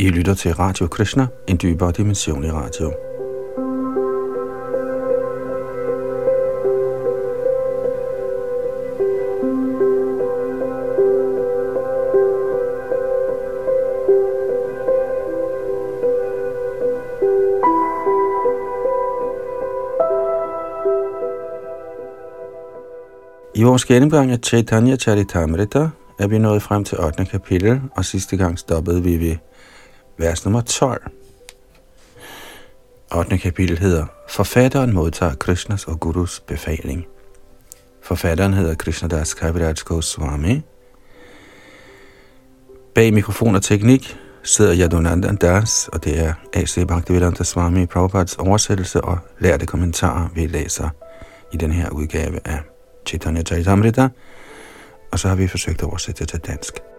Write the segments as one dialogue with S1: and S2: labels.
S1: I lytter til Radio Krishna, en dybere dimension i radio. I vores gennemgang af Chaitanya Charitamrita er vi nået frem til 8. kapitel, og sidste gang stoppede vi ved vers nummer 12. 8. kapitel hedder Forfatteren modtager Krishnas og Gurus befaling. Forfatteren hedder Krishnadas Kaviraj Goswami. Bag mikrofon og teknik sidder Yadunandan Das, og det er A.C. Bhaktivedanta Swami Prabhupads oversættelse og lærte kommentarer, vi læser i den her udgave af Chaitanya Charitamrita, og så har vi forsøgt at oversætte det til dansk.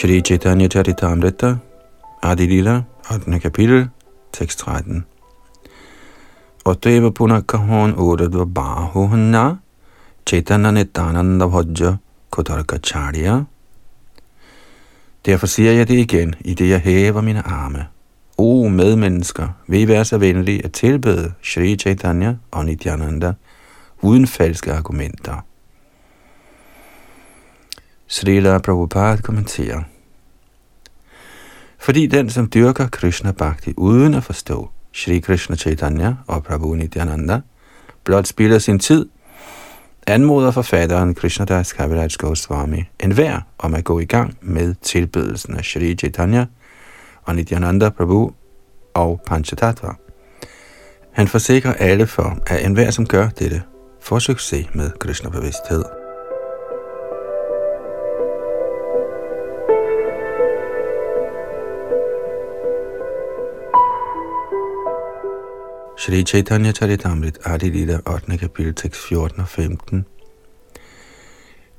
S1: Shri Chaitanya Charitamrita, Adi Lila, 8. kapitel, tekst 13. Oteva punakahon uradva bahuhana, Chaitanya Nitananda Bhajja Kodarkacharya. Derfor siger jeg det igen, i det jeg hæver mine arme. O medmennesker, vil I være så venlige at tilbede Shri Chaitanya og Nityananda uden falske argumenter. Srila Prabhupada kommenterer. Fordi den, som dyrker Krishna Bhakti uden at forstå Shri Krishna Chaitanya og Prabhu Nityananda, blot spilder sin tid, anmoder forfatteren Krishnadas Kaviraj Goswami enhver om at gå i gang med tilbedelsen af Shri Chaitanya og Nityananda Prabhu og Panchatattva. Han forsikrer alle for, at enhver, som gør dette, får succes med Krishna-bevidsthed. Shri Chaitanya Charitamrit Adi Lila 8. kapitel tekst 14 og 15.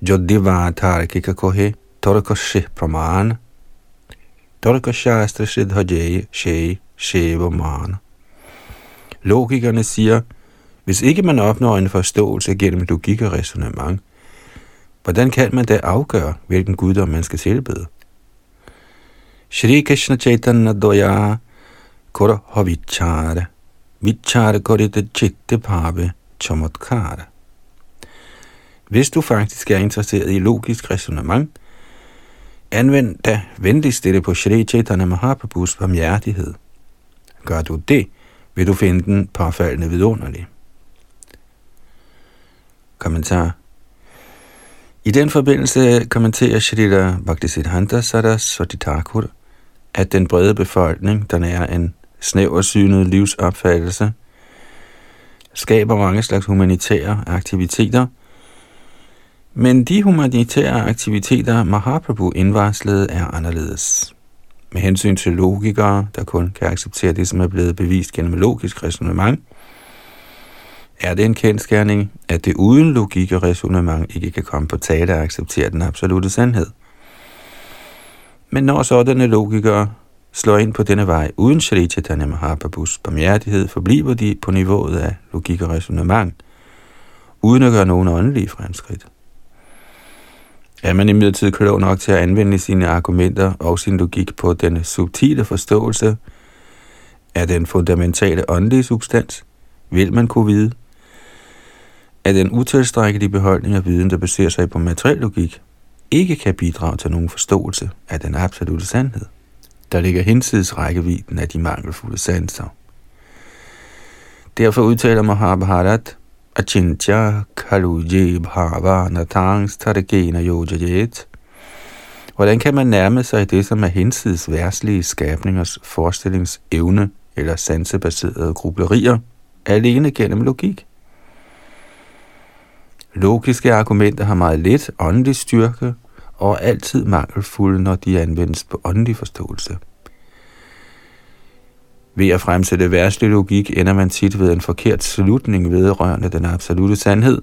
S1: Jodiva Tarkika Kohe Torkoshi Praman Torka Shastra Siddhajay Shei Sheva Man. Logikerne siger, hvis ikke man opnår en forståelse gennem logik og resonemang, hvordan kan man da afgøre, hvilken guddom man skal tilbede? Shri Krishna Chaitanya Doya Kura Havichara Vichar Korita Chitte Pave Chamatkara. Hvis du faktisk er interesseret i logisk resonemang, anvend da venligst det på Shri Chaitanya Mahaprabhus barmhjertighed. Gør du det, vil du finde den påfaldende vidunderlig. Kommentar I den forbindelse kommenterer Shrita Bhaktisiddhanta Saraswati Thakur, at den brede befolkning, der er en snæversynet livsopfattelse, skaber mange slags humanitære aktiviteter, men de humanitære aktiviteter, Mahaprabhu indvarslede, er anderledes. Med hensyn til logikere, der kun kan acceptere det, som er blevet bevist gennem logisk resonemang, er det en kendskærning, at det uden logik og resonemang ikke kan komme på tale at acceptere den absolute sandhed. Men når sådanne logikere slår ind på denne vej uden Shri Chaitanya Mahaprabhus barmhjertighed, forbliver de på niveauet af logik og resonemang, uden at gøre nogen åndelige fremskridt. Er man imidlertid klog nok til at anvende sine argumenter og sin logik på den subtile forståelse af den fundamentale åndelige substans, vil man kunne vide, at den utilstrækkelige beholdning af viden, der baserer sig på materiel logik, ikke kan bidrage til nogen forståelse af den absolute sandhed, der ligger hinsides rækkevidden af de mangelfulde sanser. Derfor udtaler Mahabharat, Achintya Kaluje Bhava Natangs Taragena Yojajet. Hvordan kan man nærme sig det, som er hinsides værslige skabningers forestillingsevne eller sansebaserede grublerier, alene gennem logik? Logiske argumenter har meget lidt åndelig styrke og er altid mangelfulde, når de anvendes på åndelig forståelse. Ved at fremsætte værtslig logik ender man tit ved en forkert slutning vedrørende den absolute sandhed,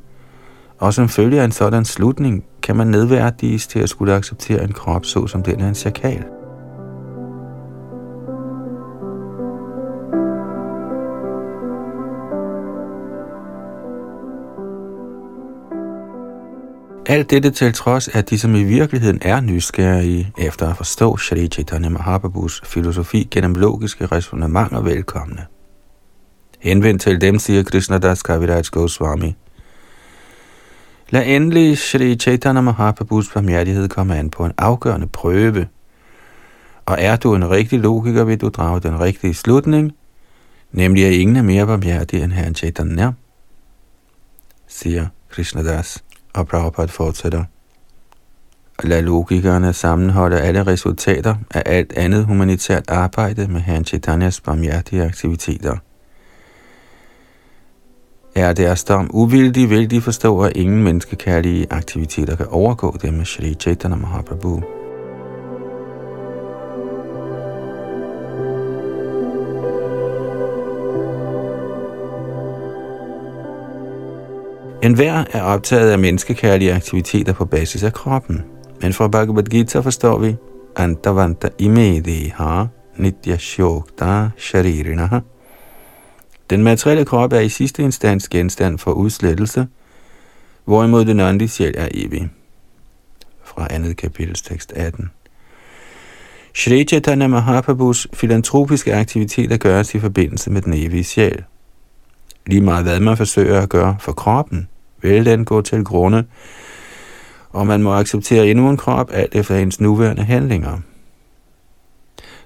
S1: og som følge af en sådan slutning kan man nedværdiges til at skulle acceptere en krop så som den af en chakal. Alt dette til trods, at de som i virkeligheden er nysgerrige efter at forstå Shri Chaitanya Mahaprabhus filosofi gennem logiske resonemanger velkomne. Henvendt til dem, siger Krishnadas Kaviraj Goswami. Lad endelig Shri Chaitanya Mahaprabhus barmhjertighed komme an på en afgørende prøve. Og er du en rigtig logiker, vil du drage den rigtige slutning, nemlig at ingen er mere barmhjertig end Herren Chaitanya, siger Krishnadas. Og Prabhupada fortsætter. Lad logikerne sammenholde alle resultater af alt andet humanitært arbejde med Herren Chaitanyas barmhjertige aktiviteter. Er deres dom uvildig, vil de forstå, at ingen menneskekærlige aktiviteter kan overgå dem med Shri Chaitanya Mahaprabhu. En hver er optaget af menneskekærlige aktiviteter på basis af kroppen. Men fra Bhagavad Gita forstår vi, Antavanta imedeha nitya shokta sharirinaha. Den materielle krop er i sidste instans genstand for udslettelse, hvorimod den åndelige sjæl er evig. Fra andet kapitels tekst 18. Shri Chaitanya Mahaprabhus filantropiske aktiviteter gøres i forbindelse med den evige sjæl. Lige meget hvad man forsøger at gøre for kroppen, vil den gå til grunde, og man må acceptere endnu en krop alt efter ens nuværende handlinger.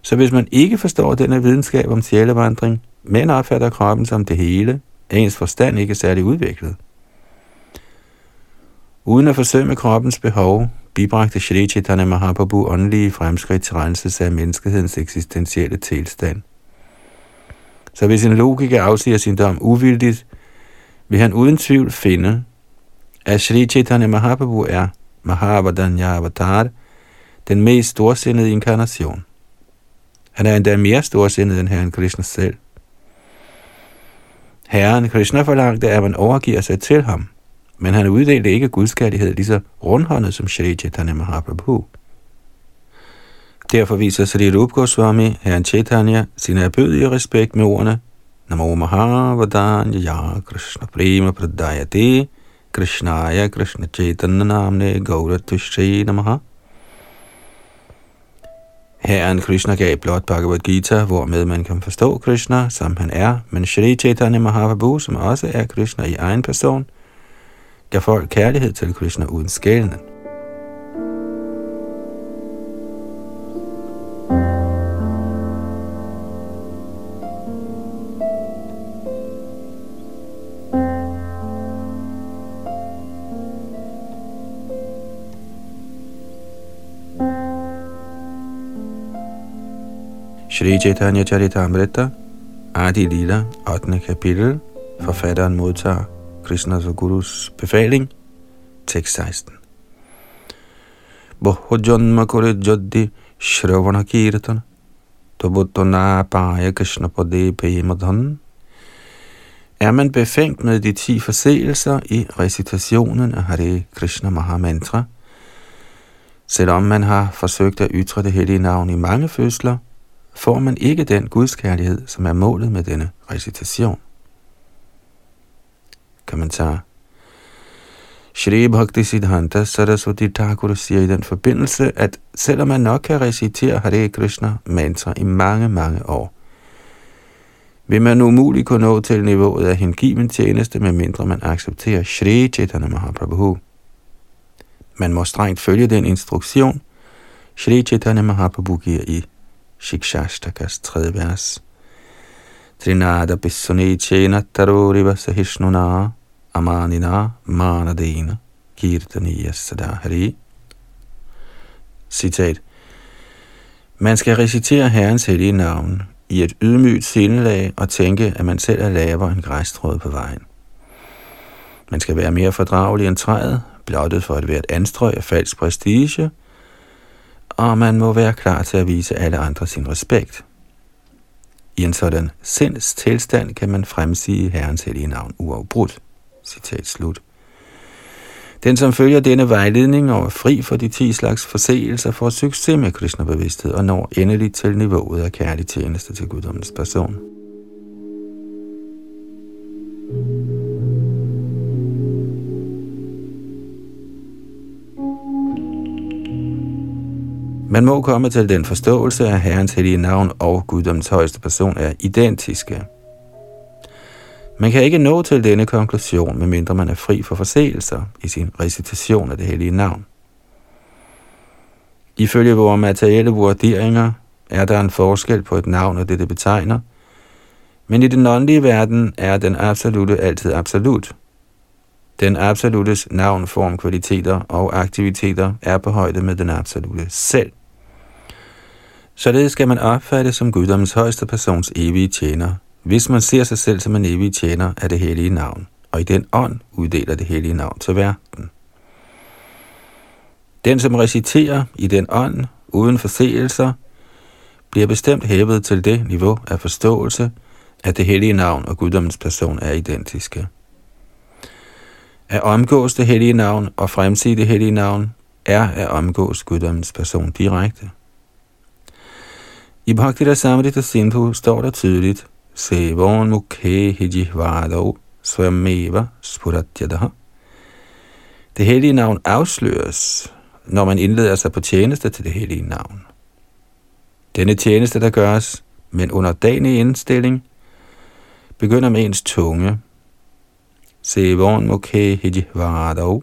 S1: Så hvis man ikke forstår denne videnskab om sjælevandring, men opfatter kroppen som det hele, er ens forstand ikke særlig udviklet. Uden at forsømme kroppens behov, bibragte Shri Chaitanya Mahaprabhu åndelige fremskridt til renselse af menneskehedens eksistentielle tilstand. Så hvis en logiker afsiger sin dom uvildigt, vil han uden tvivl finde, at Sri Chaitanya Mahaprabhu er Mahavadanya Avatar, den mest storsindede inkarnation. Han er endda mere storsindet end Herren Krishna selv. Herren Krishna forlangte, at man overgiver sig til ham, men han uddelte ikke gudskærlighed lige så rundhåndet som Shri Chaitanya Mahaprabhu. Derfor viser Sri Rup Goswami, Herren Chaitanya, sin erbødige respekt med ordene Namo Mahavadanya Krishna Prema Pradayate Krishnaya Krishna Chaitanya Namne Gauratushay Namaha. Herren Krishna gav blot Bhagavad Gita, hvormed man kan forstå Krishna, som han er, men Shri Chaitanya Mahaprabhu, som også er Krishna i egen person, gav folk kærlighed til Krishna uden skælden. Shri Chaitanya Charitamrita, Adi Lila, 8. kapitel. Forfatteren modtager Krishnas og Gurus befaling. Tekst 16. Bohojanma kore joddi shravana kirtan Tobutona paya krishna pade pemadhan er man befængt med de ti forseelser i recitationen af Hare Krishna Mahamantra, selvom man har forsøgt at ytre det hellige navn i mange fødsler, får man ikke den gudskærlighed, som er målet med denne recitation. Kommentar Shri Bhakti Siddhanta Saraswati Thakur siger i den forbindelse, at selvom man nok kan recitere Hare Krishna mantra i mange, mange år, vil man umuligt kunne nå til niveauet af hengiven tjeneste, medmindre man accepterer Shri Chaitanya Mahaprabhu. Man må strengt følge den instruktion, Shri Chaitanya Mahaprabhu giver i Shikshashtakas tredje vers. Trinada Bissone Chena Taroriva Sahishnuna Amanina Manadena Kirtaniya Sadahari. Citat. Man skal recitere Herrens hellige navn i et ydmygt sindelag og tænke, at man selv er lavere end græstråd på vejen. Man skal være mere fordragelig end træet, blottet for at være et anstrøg af falsk prestige – og man må være klar til at vise alle andre sin respekt. I en sådan sinds tilstand kan man fremsige Herrens hellige navn uafbrudt. Citat slut. Den, som følger denne vejledning og er fri for de ti slags forseelser, får succes med Krishna-bevidsthed og når endelig til niveauet af kærlig tjeneste til guddommens person. Man må komme til den forståelse, at Herrens hellige navn og Guddoms højeste person er identiske. Man kan ikke nå til denne konklusion, medmindre man er fri for forseelser i sin recitation af det hellige navn. Ifølge vores materielle vurderinger er der en forskel på et navn og det, det betegner, men i den åndelige verden er den absolute altid absolut. Den absolutes navn, form, kvaliteter og aktiviteter er på højde med den absolute selv. Således skal man opfatte som guddommens højeste persons evige tjener, hvis man ser sig selv som en evig tjener af det hellige navn, og i den ånd uddeler det hellige navn til verden. Den, som reciterer i den ånd, uden forseelser, bliver bestemt hævet til det niveau af forståelse, at det hellige navn og guddommens person er identiske. At omgås det hellige navn og fremsige det hellige navn, er at omgås guddommens person direkte. I Bhakti Rasamrita Sindhu står der tydeligt, Sevon mukhe hijihvado svameva spuratyadaha. Det hellige navn afsløres, når man indleder sig på tjeneste til det hellige navn. Denne tjeneste, der gøres men under dagen indstilling, begynder med ens tunge. Sevon mukhe hijihvado.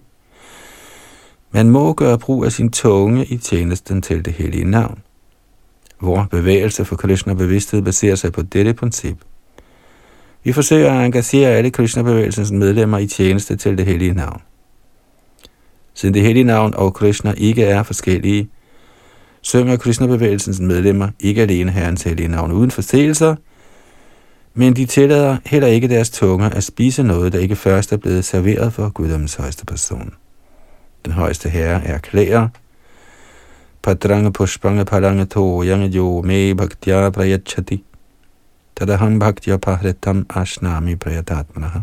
S1: Man må gøre brug af sin tunge i tjenesten til det hellige navn vor bevægelse for Krishna bevidsthed baserer sig på dette princip. Vi forsøger at engagere alle Krishna-bevægelsens medlemmer i tjeneste til det hellige navn. Siden det hellige navn og Krishna ikke er forskellige, synger Krishna-bevægelsens medlemmer ikke alene Herrens hellige navn uden forseelser, men de tillader heller ikke deres tunger at spise noget, der ikke først er blevet serveret for Guddoms højeste person. Den højeste herre erklærer, patrang pushpang parang yang jo me bhaktya prayachati tadaham bhaktya pahritam ashnami prayatatmanaha.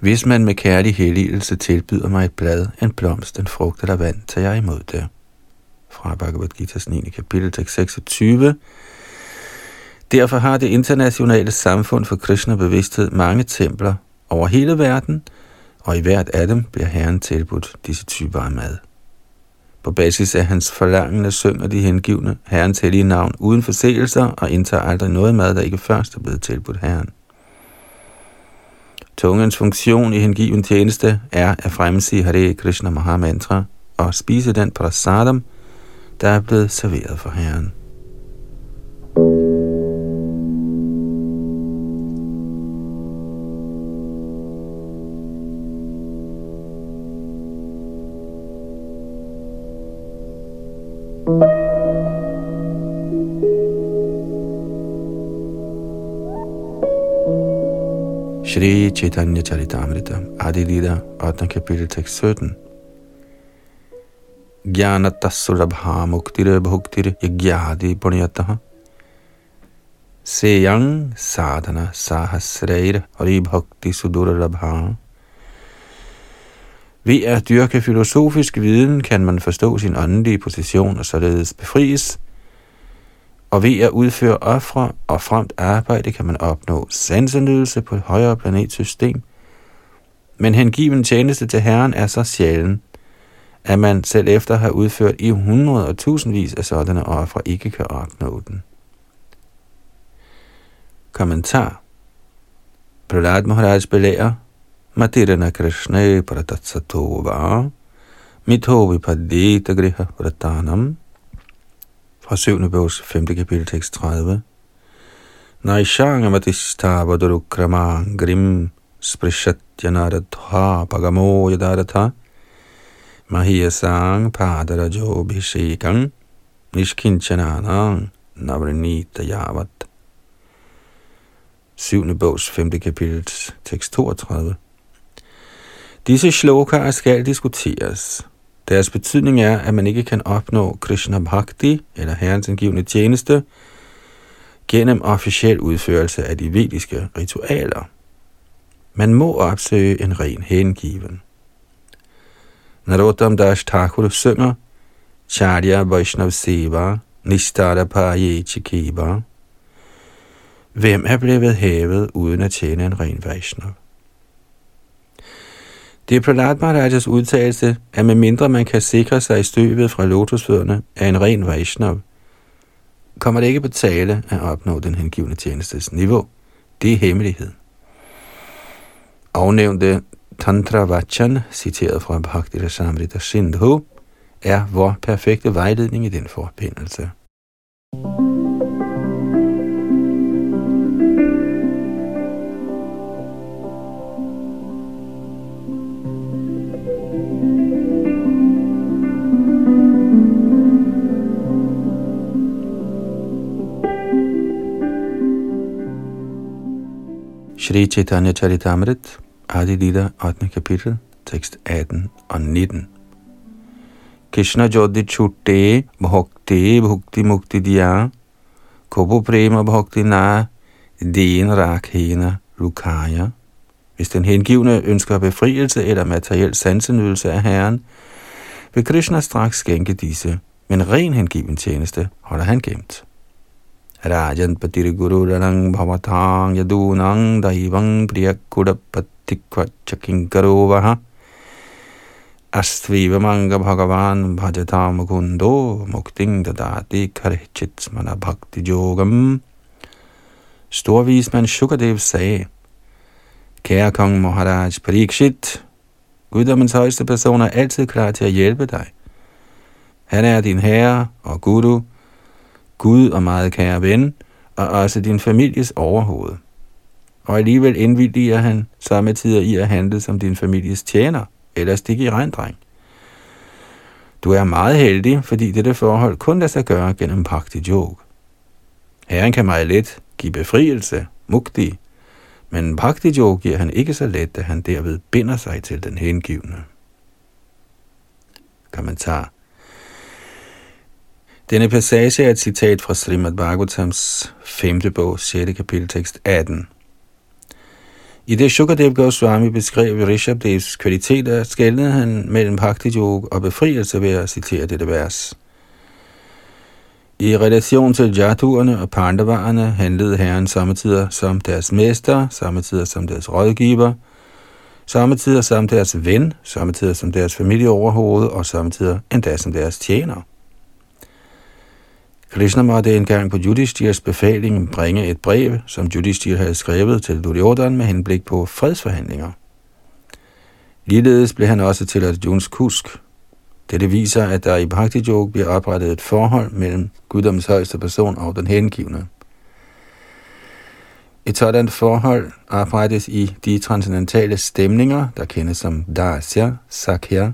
S1: Hvis man med kærlig helligelse tilbyder mig et blad, en blomst, en frugt eller vand, tager jeg imod det. Fra Bhagavad Gita's 9. kapitel, tekst 26. Derfor har det internationale samfund for Krishna bevidsthed mange templer over hele verden, og i hvert af dem bliver Herren tilbudt disse typer af mad. På basis af hans forlangende synger de hengivne Herrens hellige navn uden forseelser og indtager aldrig noget mad, der ikke først er blevet tilbudt Herren. Tungens funktion i hengiven tjeneste er at fremsige Hare Krishna Mahamantra og spise den prasadam, der er blevet serveret for Herren. Shri Chaitanya Charitamrita, Adilida, 8. kapitel, tekst 17. Gyanatassurabha muktire bhuktire yagyadi punyataha. Seyang sadhana sahasreir hari bhakti sudurabha. Ved at dyrke filosofisk viden kan man forstå sin åndelige position og således befries – og ved at udføre ofre og fremt arbejde kan man opnå sansenydelse på et højere planetsystem. Men hengiven tjeneste til Herren er så sjælen, at man selv efter at have udført i hundrede og tusindvis af sådanne ofre ikke kan opnå den. Kommentar Prahlad Maharaj belærer Matirana Krishna Pratatsatova Mithovipadita Griha Pratanam fra 7. bogs 5. kapitel tekst 30. Naishang amatistava durukrama grim sprishatyanadha pagamo yadadatha mahiyasang padarajo bhishekang nishkinchananang navrinita yavat. 7. bogs 5. kapitel tekst 32. Disse shlokaer skal diskuteres. Deres betydning er, at man ikke kan opnå Krishna Bhakti, eller Herrens indgivende tjeneste, gennem officiel udførelse af de vediske ritualer. Man må opsøge en ren hengiven. Narottam Das Thakur synger Charya Vaishnav Seva Nishtara Paye Chikiba. Hvem er blevet hævet uden at tjene en ren Vaishnav? Det er Prahlad Maharajas udtalelse, at medmindre man kan sikre sig i støvet fra lotusfødderne er en ren Vaishnav, kommer det ikke på tale at opnå den hengivne tjenestes niveau. Det er hemmeligheden. Afnævnte Tantra Vachan, citeret fra Bhakti Rasamrita Sindhu, er vor perfekte vejledning i den forbindelse. Shri Chaitanya Charitamrit, Adi Lila, 8. kapitel, tekst 18 og 19. Krishna Jodi Chutte Bhakti Bhakti Mukti Diya Kobo Prema Bhakti Na Din Rakhena Lukaya Hvis den hengivne ønsker befrielse eller materiel sansenydelse af Herren, vil Krishna straks skænke disse, men ren hengiven tjeneste holder han gemt. Rajan Patiriguru Bhavatang Yadunang Daivang Priyakudapatikva Chakinkarovaha Astviva Manga Bhagavan Bhajata Mukundo Mukting Dadati Karechit Mana Bhakti Yogam Storvismand Shukadev sagde, Kære kong Maharaj Parikshit, Guddommens højeste person er altid klar til at hjælpe dig. Han er din herre og guru, Gud og meget kære ven, og også din families overhoved. Og alligevel indvilliger han samtidig i at handle som din families tjener, eller stikke i regndreng. Du er meget heldig, fordi dette forhold kun lader sig gøre gennem praktisk yoga. Herren kan meget let give befrielse, mukti, men praktisk jog giver han ikke så let, da han derved binder sig til den hengivne. Kommentar denne passage er et citat fra Srimad Bhagavatams 5. bog, 6. kapitel, tekst 18. I det Shukadev Goswami beskrev Rishabdevs kvaliteter, skældnede han mellem Bhakti Yoga og befrielse ved at citere dette vers. I relation til jatuerne og pandavarerne handlede herren samtidig som deres mester, samtidig som deres rådgiver, samtidig som deres ven, samtidig som deres familieoverhoved og samtidig endda som deres tjener. Krishna måtte engang på Yudhishtirs befaling bringe et brev, som Yudhishthir havde skrevet til Duryodhan med henblik på fredsforhandlinger. Ligeledes blev han også til Arjuns kusk. Dette viser, at der i Bhakti Yoga bliver oprettet et forhold mellem guddoms højeste person og den hengivne. Et sådan forhold oprettes i de transcendentale stemninger, der kendes som Dasya, Sakya,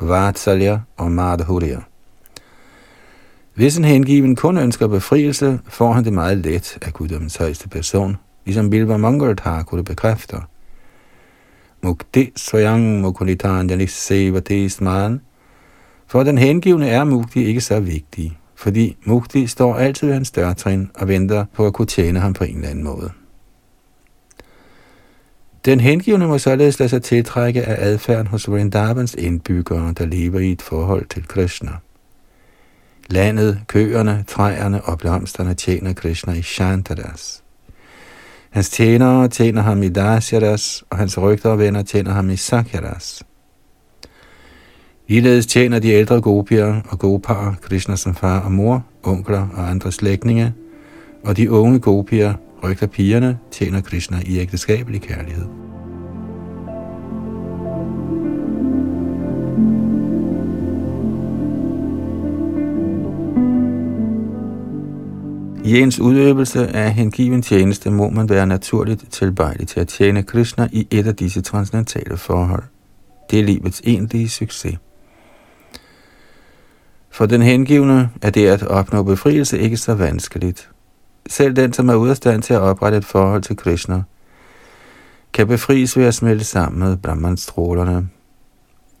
S1: Vatsalya og Madhurya. Hvis en hengiven kun ønsker befrielse, får han det meget let af guddommens højeste person, ligesom Bilba Mangal kunne bekræfte. Mukti Swayang Mukulitanjani Sevati Sman. For den hengivne er Mukti ikke så vigtig, fordi Mukti står altid ved hans dørtrin og venter på at kunne tjene ham på en eller anden måde. Den hengivne må således lade sig tiltrække af adfærden hos Vrindavans indbyggere, der lever i et forhold til Krishna. Landet, køerne, træerne og blomsterne tjener Krishna i Shantaras. Hans tjenere tjener ham i Dasyaras, og hans rygter og venner tjener ham i Sakyaras. Ligeledes tjener de ældre gopier og gopar Krishna som far og mor, onkler og andre slægtninge, og de unge gopier, rygter pigerne, tjener Krishna i ægteskabelig kærlighed. I ens udøvelse af hengiven tjeneste må man være naturligt tilbøjelig til at tjene Krishna i et af disse transcendentale forhold. Det er livets egentlige succes. For den hengivne er det at opnå befrielse ikke så vanskeligt. Selv den, som er ude af stand til at oprette et forhold til Krishna, kan befries ved at smelte sammen med Brahman-strålerne.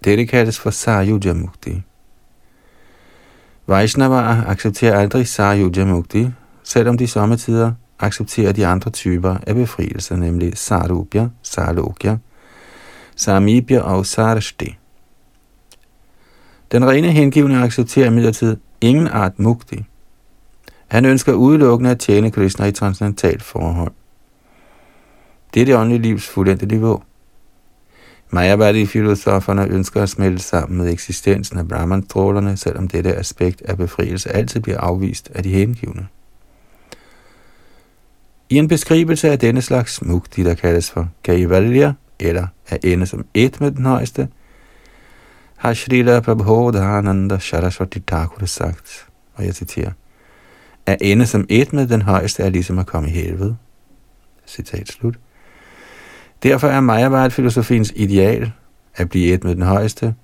S1: Dette kaldes for Sayuja Mukti. Vaishnava accepterer aldrig Sayuja Mukti, selvom de sommetider accepterer de andre typer af befrielse, nemlig sarubya, sarlokya, samibya og sarashti. Den rene hengivne accepterer imidlertid ingen art mukti. Han ønsker udelukkende at tjene Krishna i transcendentalt forhold. Det er det åndelige livs fuldendte niveau. Mayavadi-filosoferne ønsker at smelte sammen med eksistensen af Brahman-strålerne, selvom dette aspekt af befrielse altid bliver afvist af de hengivne. I en beskrivelse af denne slags mukti, der kaldes for Kaivalya, eller at ende som et med den højeste, har Srila Prabhupada Saraswati Thakur sagt, og jeg citerer, at ende som et med den højeste er ligesom at komme i helvede. Citat slut. Derfor er Majavad-filosofiens ideal at blive et med den højeste,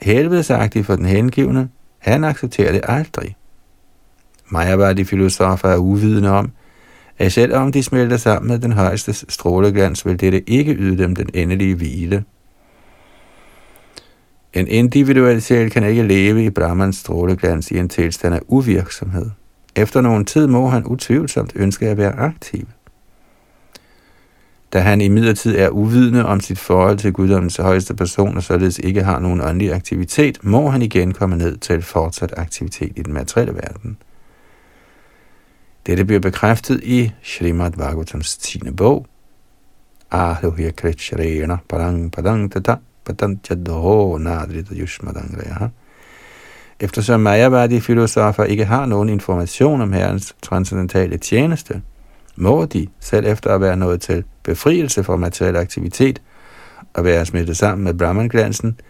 S1: helvedesagtig for den hengivne, han accepterer det aldrig. Majavad-filosofer er uvidende om, selvom de smelter sammen med den højeste stråleglans, vil dette ikke yde dem den endelige hvile. En individuel sjæl kan ikke leve i Brahmans stråleglans i en tilstand af uvirksomhed. Efter nogen tid må han utvivlsomt ønske at være aktiv. Da han i er uvidende om sit forhold til guddommens højeste person og således ikke har nogen åndelig aktivitet, må han igen komme ned til fortsat aktivitet i den materielle verden. Dette bliver bekræftet i Srimad Bhagavatams 10. bog. Alohya krichrena parang padang tata patantyadoho nadrita yushmadangraya. Eftersom Mayavadi-filosofer ikke har nogen information om herrens transcendentale tjeneste, må de, selv efter at være nået til befrielse fra materiel aktivitet og være smittet sammen med Brahman-glansen,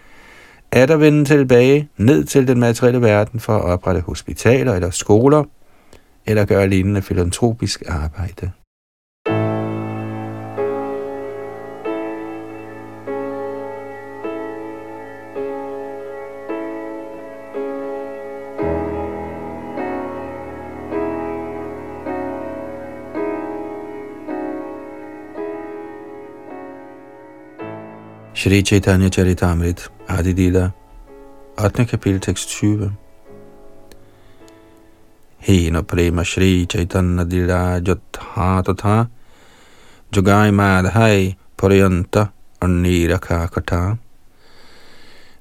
S1: er der vende tilbage ned til den materielle verden for at oprette hospitaler eller skoler, eller gøre lignende filantropisk arbejde. Shri Chaitanya Charitamrit, Adi Dila, 8. kapitel, tekst 20. Hena prema Shri Chaitanya Dila Jatha Tatha, Jogai Madhai Pariyanta Arnira katha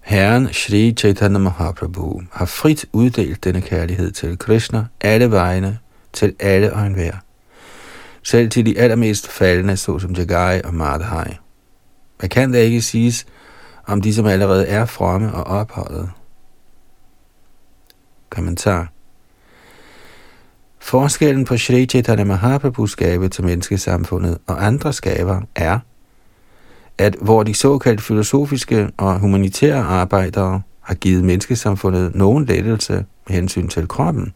S1: Herren Shri Chaitanya Mahaprabhu har frit uddelt denne kærlighed til Krishna alle vegne, til alle og enhver. Selv til de allermest faldende, såsom Jagai og Madhai. Hvad kan der ikke siges om de, som allerede er fromme og ophøjet? Kommentar Forskellen på Shri Chaitanya Mahaprabhus gave til menneskesamfundet og andre skaber er, at hvor de såkaldt filosofiske og humanitære arbejdere har givet menneskesamfundet nogen lettelse med hensyn til kroppen,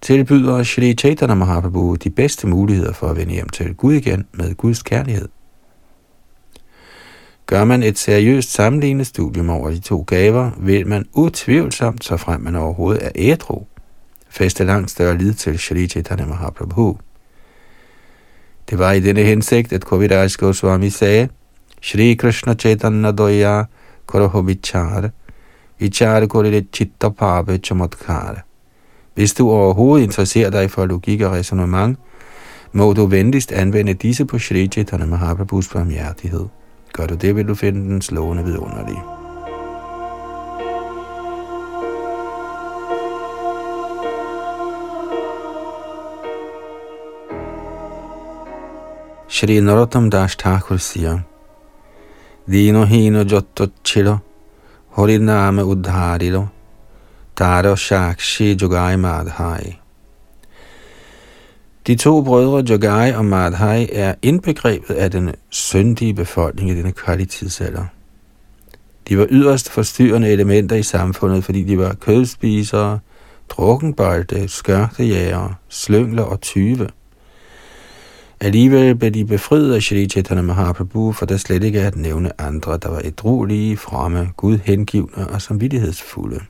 S1: tilbyder Shri Chaitanya Mahaprabhu de bedste muligheder for at vende hjem til Gud igen med Guds kærlighed. Gør man et seriøst sammenlignende studium over de to gaver, vil man utvivlsomt, så frem man overhovedet er ædru, feste langt større lid til Shri Chaitanya Mahaprabhu. Det var i denne hensigt, at Kaviraj Goswami sagde, Shri Krishna Chaitanya Doya Koroho Vichar, Vichar Korile Chitta Pape Chamatkara. Hvis du overhovedet interesserer dig for logik og resonemang, må du venligst anvende disse på Shri Chaitanya Mahaprabhus barmhjertighed. Gør du det, vil du finde den slående vidunderlige. Shri Narottam Das Thakur siger, Dino hino jotto chilo, horiname udharilo, taro shakshi jogai madhai. De to brødre Jogai og Madhai er indbegrebet af den syndige befolkning i denne tidsalder. De var yderst forstyrrende elementer i samfundet, fordi de var kødspisere, drukkenbolde, skørtejæger, slyngler og tyve. Alligevel blev de befriet af Shri Chaitanya Mahaprabhu, for der slet ikke er at nævne andre, der var ædruelige, fromme, gudhengivne og samvittighedsfulde.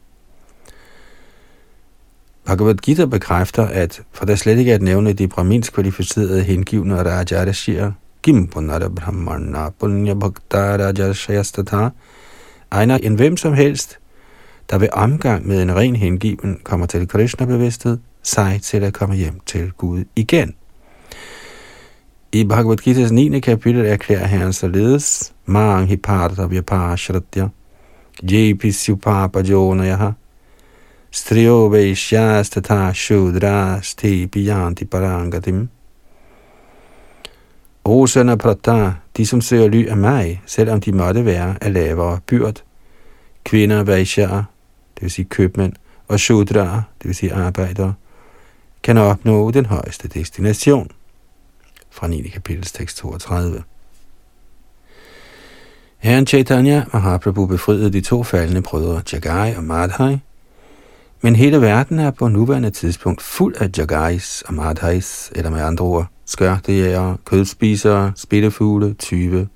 S1: Bhagavad Gita bekræfter, at for der slet ikke er at nævne de brahminsk kvalificerede hengivne Rajarashir, Kim Punara Brahmana Punya Bhakta Rajarashayastata, egner en hvem som helst, der ved omgang med en ren hengiven kommer til Krishna-bevidsthed, sig til at komme hjem til Gud igen. I Bhagavad Gita's 9. kapitel erklærer herren således, Mang hiparta vyapashratya, jepi supapa jonayaha, Strio Vaishyastata Shudras Te Piyanti Parangatim. O søn af Prata, de som søger ly af mig, selvom de måtte være af lavere byrd. Kvinder, vaishyaer, det vil sige købmænd, og shudraer, det vil sige arbejdere, kan opnå den højeste destination. Fra 9. kapitel tekst 32. Herren Chaitanya Mahaprabhu befriede de to faldende brødre Jagai og Madhai, men hele verden er på nuværende tidspunkt fuld af Jagais og Madhais, eller med andre ord, skørtejæger, kødspisere, spillefugle, tyve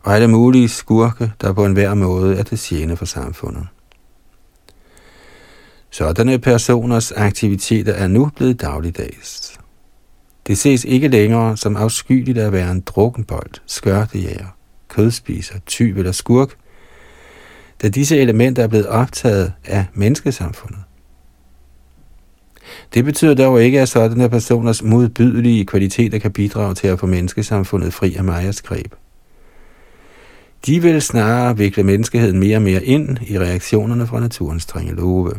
S1: og alle mulige skurke, der på enhver måde er til tjene for samfundet. Sådanne personers aktiviteter er nu blevet dagligdags. Det ses ikke længere som afskyeligt at være en drukkenbold, skørtejæger, kødspiser, tyv eller skurk, da disse elementer er blevet optaget af menneskesamfundet. Det betyder dog ikke, at sådanne personers modbydelige kvaliteter kan bidrage til at få menneskesamfundet fri af Majas greb. De vil snarere vikle menneskeheden mere og mere ind i reaktionerne fra naturens strenge love.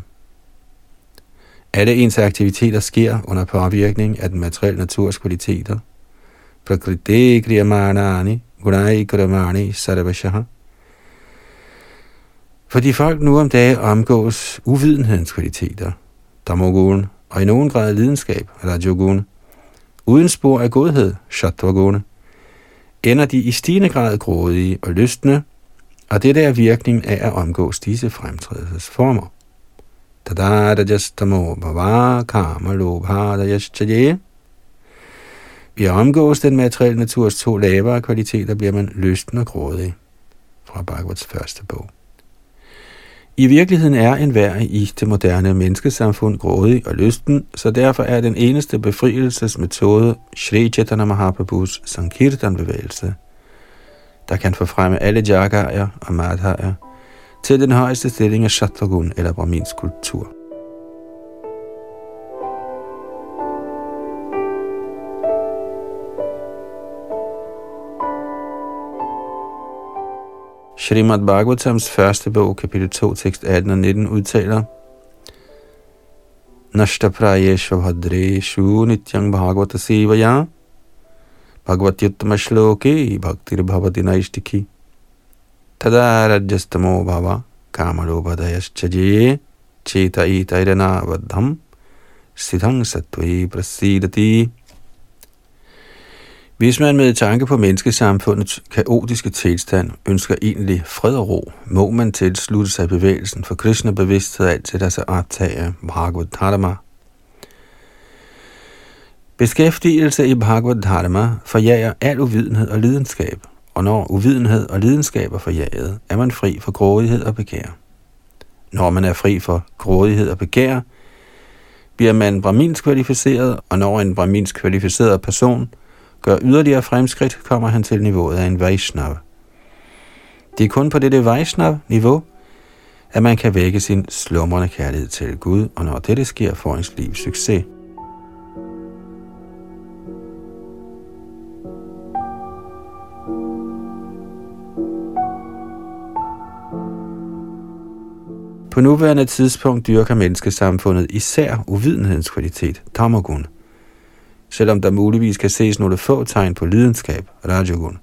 S1: Alle ens aktiviteter sker under påvirkning af den materielle naturs kvaliteter. Prakriti kriyamanani gunai kramani sarvashaha. Fordi folk nu om dagen omgås uvidenhedens kvaliteter, damogun, og i nogen grad lidenskab, rajogun, uden spor af godhed, shatvagun, ender de i stigende grad grådige og lystne, og det er virkning af at omgås disse fremtrædelsesformer. Tadarajastamo bhava kama lobhadajastjaye. Vi omgås den materielle naturs to lavere kvaliteter, bliver man lysten og grådig. Fra Bhagavats første bog. I virkeligheden er enhver i det moderne menneskesamfund grådig og lysten, så derfor er den eneste befrielsesmetode Sri Chaitanya Mahaprabhus Sankirtan-bevægelse, der kan forfremme alle jagaer og madhaer til den højeste stilling af Shatragun eller Brahmins kultur. Srimad Bhagavatams første bog, kapitel 2, tekst 18 og 19, udtaler, Nashta prayesha bhadreshu nityang bhagavata sevaya bhagavatyuttama Shloki bhaktir bhavati naishtiki tada rajastamo bhava kamalobhadayaschaje cheta itairana vadham siddhang sattve prasidati hvis man med tanke på menneskesamfundets kaotiske tilstand ønsker egentlig fred og ro, må man tilslutte sig bevægelsen for Krishna bevidsthed altid der sig optage Bhagavad Dharma. Beskæftigelse i Bhagavad Dharma forjager al uvidenhed og lidenskab, og når uvidenhed og lidenskab er forjaget, er man fri for grådighed og begær. Når man er fri for grådighed og begær, bliver man brahminsk kvalificeret, og når en brahminsk kvalificeret person – gør yderligere fremskridt, kommer han til niveauet af en Vaishnav. Det er kun på dette Vaishnav-niveau, at man kan vække sin slumrende kærlighed til Gud, og når dette sker, får ens liv succes. På nuværende tidspunkt dyrker menneskesamfundet især uvidenhedens kvalitet, tamagun, selvom der muligvis kan ses nogle få tegn på lidenskab, Rajagun.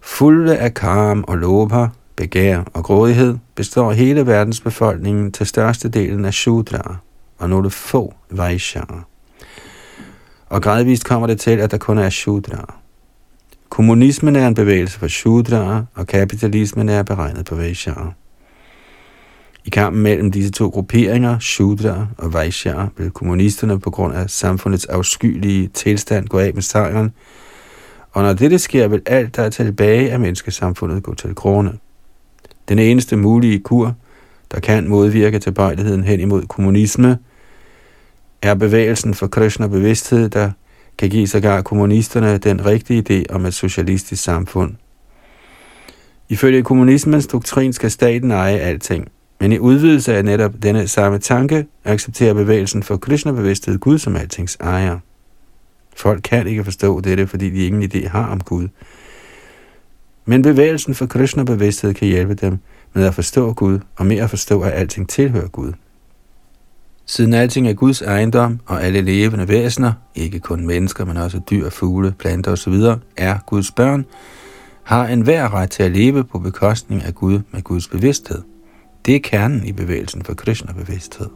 S1: Fulde af karm og loba, begær og grådighed, består hele verdens befolkningen til størstedelen af shudraer og nogle få Vaishyaer. Og gradvist kommer det til, at der kun er shudraer. Kommunismen er en bevægelse for shudraer, og kapitalismen er beregnet på Vaishyaer. I kampen mellem disse to grupperinger, Shudra og Vaishya, vil kommunisterne på grund af samfundets afskyelige tilstand gå af med sejren, og når dette sker, vil alt, der er tilbage af menneskesamfundet, gå til grunde. Den eneste mulige kur, der kan modvirke tilbøjeligheden hen imod kommunisme, er bevægelsen for Krishna bevidsthed, der kan give sågar kommunisterne den rigtige idé om et socialistisk samfund. Ifølge kommunismens doktrin skal staten eje alting. Men i udvidelse af netop denne samme tanke, accepterer bevægelsen for Krishna-bevidsthed Gud som altings ejer. Folk kan ikke forstå dette, fordi de ingen idé har om Gud. Men bevægelsen for Krishna-bevidsthed kan hjælpe dem med at forstå Gud, og med at forstå, at alting tilhører Gud. Siden alting er Guds ejendom, og alle levende væsener, ikke kun mennesker, men også dyr, fugle, planter osv., er Guds børn, har enhver ret til at leve på bekostning af Gud med Guds bevidsthed. Det er kernen i bevægelsen for Krishna-bevidsthed.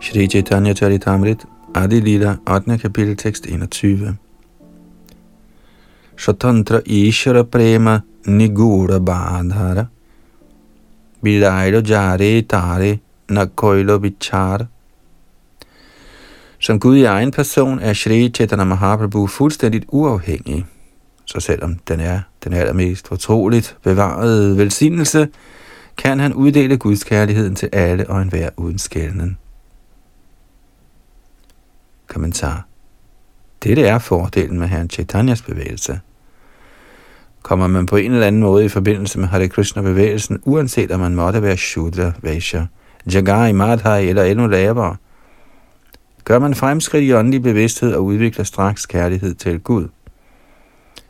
S1: Shri Chaitanya Charitamrit, Adi Lila, 8. kapitel, tekst 21. Shatantra Ishara Prema Nigura Badhara Bilairo Jare Tare Nakoilo Vichar Som Gud i egen person er Shri Chaitanya Mahaprabhu fuldstændigt uafhængig. Så selvom den er den allermest fortroligt bevarede velsignelse, kan han uddele Guds kærligheden til alle og enhver uden skælden. Kommentar. Dette er fordelen med Herren Chaitanyas bevægelse. Kommer man på en eller anden måde i forbindelse med Hare Krishna-bevægelsen, uanset om man måtte være Shudra, Vaishya, Jagai, Madhai eller endnu lavere, gør man fremskridt i åndelig bevidsthed og udvikler straks kærlighed til Gud.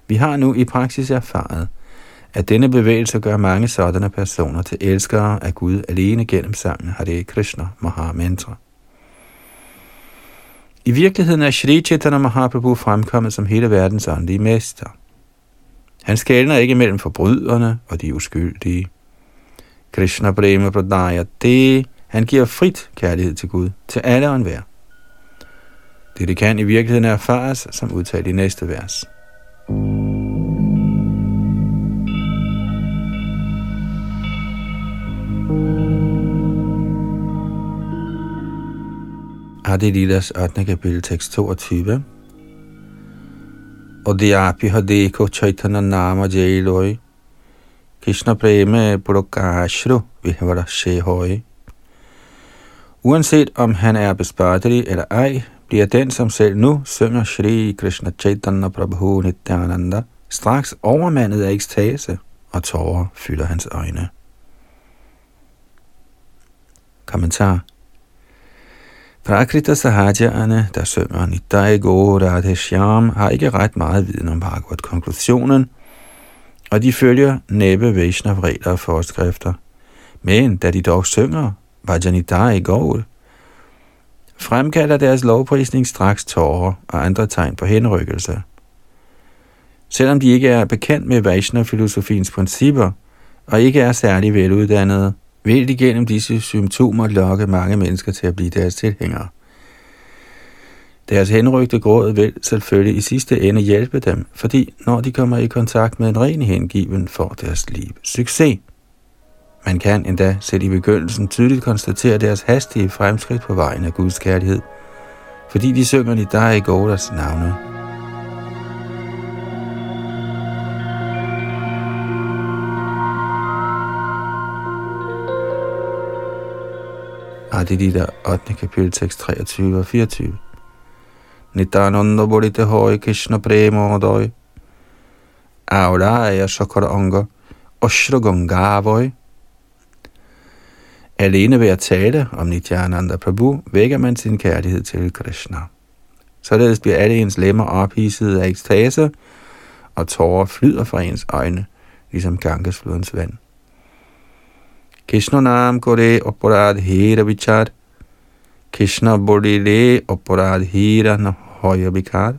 S1: Vi har nu i praksis erfaret, at denne bevægelse gør mange sådanne personer til elskere af Gud alene gennem sangen Hare Krishna Maha Mantra. I virkeligheden er Sri Chaitanya Mahaprabhu fremkommet som hele verdens åndelige mester. Han skældner ikke mellem forbryderne og de uskyldige. Krishna Prema Pradaya, det han giver frit kærlighed til Gud, til alle og enhver. Det det kan i virkeligheden erfares, som udtalt i næste vers. Adi Lilas 8. kapitel, tekst 22. Og api hadeko chaitana nama jailoi. Krishna preme purokashru vihvara shehoi. Uanset om han er bespartelig eller ej, bliver den, som selv nu synger Shri Krishna Chaitanya Prabhu Nityananda, straks overmandet af ekstase, og tårer fylder hans øjne. Kommentar Prakrita Sahajane, der synger Nidai Go Radheshyam, har ikke ret meget viden om Bhagavad-konklusionen, og de følger næppe Vaishnav regler og forskrifter. Men da de dog synger Vajanidai Gaur, fremkalder deres lovprisning straks tårer og andre tegn på henrykkelse. Selvom de ikke er bekendt med Vaishnav-filosofiens principper og ikke er særlig veluddannede, vil igennem gennem disse symptomer lokke mange mennesker til at blive deres tilhængere. Deres henrygte gråd vil selvfølgelig i sidste ende hjælpe dem, fordi når de kommer i kontakt med en ren hengiven, får deres liv succes. Man kan endda selv i begyndelsen tydeligt konstatere deres hastige fremskridt på vejen af Guds kærlighed, fordi de synger i dig i Gaudas navne. Adilita 8. kapitel tekst 23 og 24. Nitananda Bodhite Hoi Krishna Premodoi Auraya Shakara Anga Oshra Gangavoy Alene ved at tale om Nityananda Prabhu vækker man sin kærlighed til Krishna. Således bliver alle ens lemmer ophidsede af ekstase, og tårer flyder fra ens øjne, ligesom Gangesflodens vand. Krishna naam kore hira vichar. Krishna bodile hira na hoya vikar.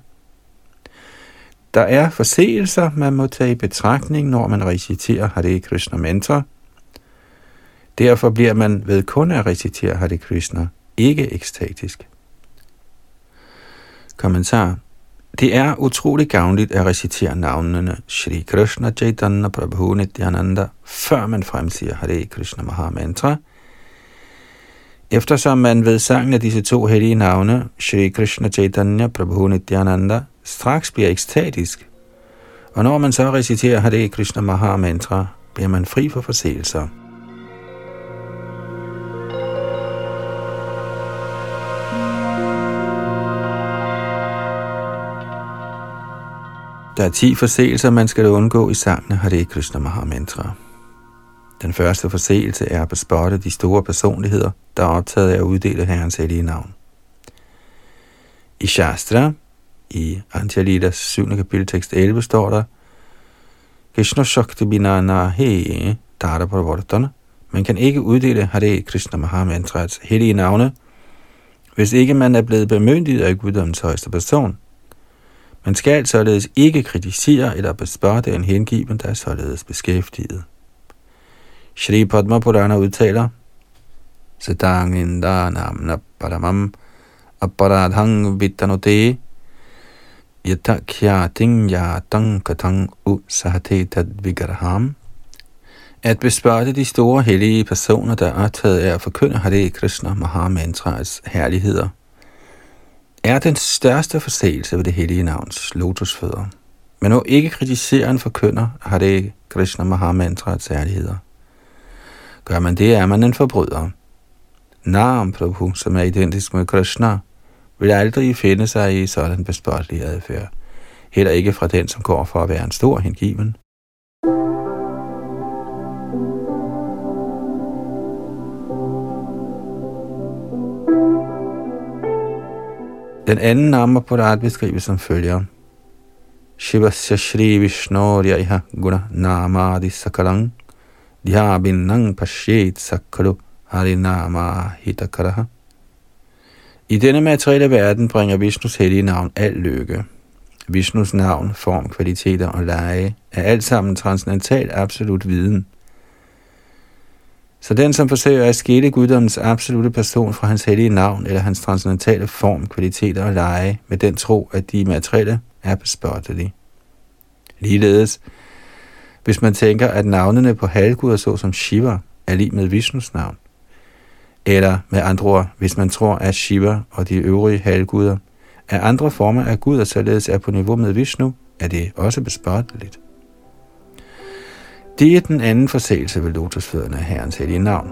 S1: Der er forseelser, man må tage i betragtning, når man reciterer Hare Krishna mantra. Derfor bliver man ved kun at recitere Hare Krishna ikke ekstatisk. Kommentar det er utrolig gavnligt at recitere navnene Shri Krishna Chaitanya Prabhu Nityananda, før man fremsiger Hare Krishna Maha Mantra. Eftersom man ved sangen af disse to hellige navne, Shri Krishna Chaitanya Prabhu Nityananda, straks bliver ekstatisk. Og når man så reciterer Hare Krishna Maha Mantra, bliver man fri for forseelser. Der er ti forseelser, man skal undgå i sangene Hare Krishna Mahamantra. Den første forseelse er at bespotte de store personligheder, der er optaget af at uddele Herrens hellige navn. I Shastra, i Antialitas 7. kapitel tekst 11, står der, Krishna Shakti Binana He Dada Pravartana. Man kan ikke uddele Hare Krishna Mahamantrats hellige navne, hvis ikke man er blevet bemyndiget af Guddoms højeste person. Man skal således ikke kritisere eller bespotte en hengiven, der er således beskæftiget. Shri Padma Purana udtaler, Satang inda namna paramam aparadhang vitanote yatakyating yatang katang usahate tadvigarham at bespotte de store hellige personer, der er optaget af at forkynde Hare Krishna Mahamantraets herligheder, er den største forseelse ved det hellige navns lotusfødder. Men nu ikke kritisere en forkynder det Krishna Mahamantraets særligheder. Gør man det, er man en forbryder. Naam Prabhu, som er identisk med Krishna, vil aldrig finde sig i sådan bespottelig adfærd. Heller ikke fra den, som går for at være en stor hengiven. Den anden Nama Purat beskrives som følger. Shivasya Shri Vishnurya Guna Namadi Sakalang Dhyabinang Pashet Sakalu Harinama Hitakaraha. I denne materielle verden bringer Vishnus hellige navn al lykke. Vishnus navn, form, kvaliteter og leje er alt sammen transcendental absolut viden. Så den, som forsøger at skille guddommens absolute person fra hans hellige navn eller hans transcendentale form, kvaliteter og lege, med den tro, at de materielle er bespottelige. Ligeledes, hvis man tænker, at navnene på halvguder såsom Shiva er lige med Vishnus navn, eller med andre ord, hvis man tror, at Shiva og de øvrige halvguder er andre former af guder, således er på niveau med Vishnu, er det også bespotteligt. Det er den anden forseelse ved lotusfødderne af Herrens hellige navn.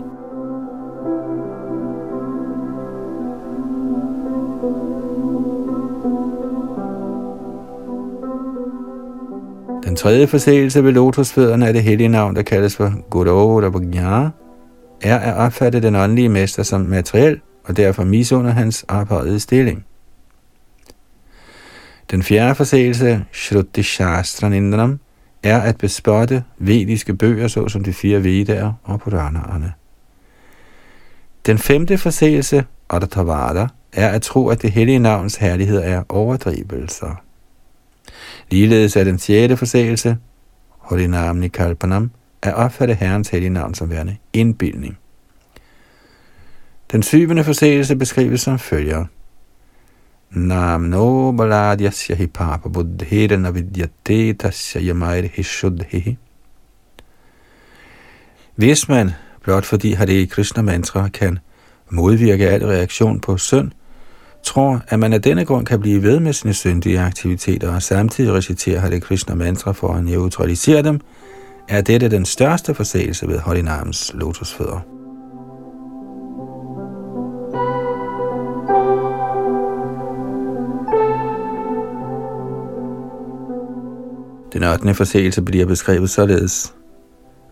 S1: Den tredje forseelse ved lotusfødderne af det hellige navn, der kaldes for Guru Rabhagya, er at opfatte den åndelige mester som materiel, og derfor misunder hans ophøjede stilling. Den fjerde forseelse, Shruti Shastra Indram, er at bespotte vediske bøger, såsom de fire Vedaer og Puranaerne. Den femte forseelse, Adhatavada, er at tro, at det hellige navns herlighed er overdrivelser. Ligeledes er den sjette forseelse, Harinamni Nikalpanam, at opfatte Herrens hellige navn som værende indbildning. Den syvende forseelse beskrives som følger. Namno baladyasya hi papa buddhira vidyate tasya yamair hishuddhi. Hvis man, blot fordi har det i Krishna mantra, kan modvirke al reaktion på synd, tror, at man af denne grund kan blive ved med sine syndige aktiviteter og samtidig recitere Hare Krishna mantra for at neutralisere dem, er dette den største forseelse ved Harinams lotusfødder. Den 8. forseelse bliver beskrevet således.